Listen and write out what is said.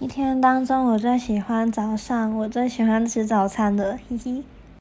一天当中我最喜欢早上我最喜欢吃早餐的嘿嘿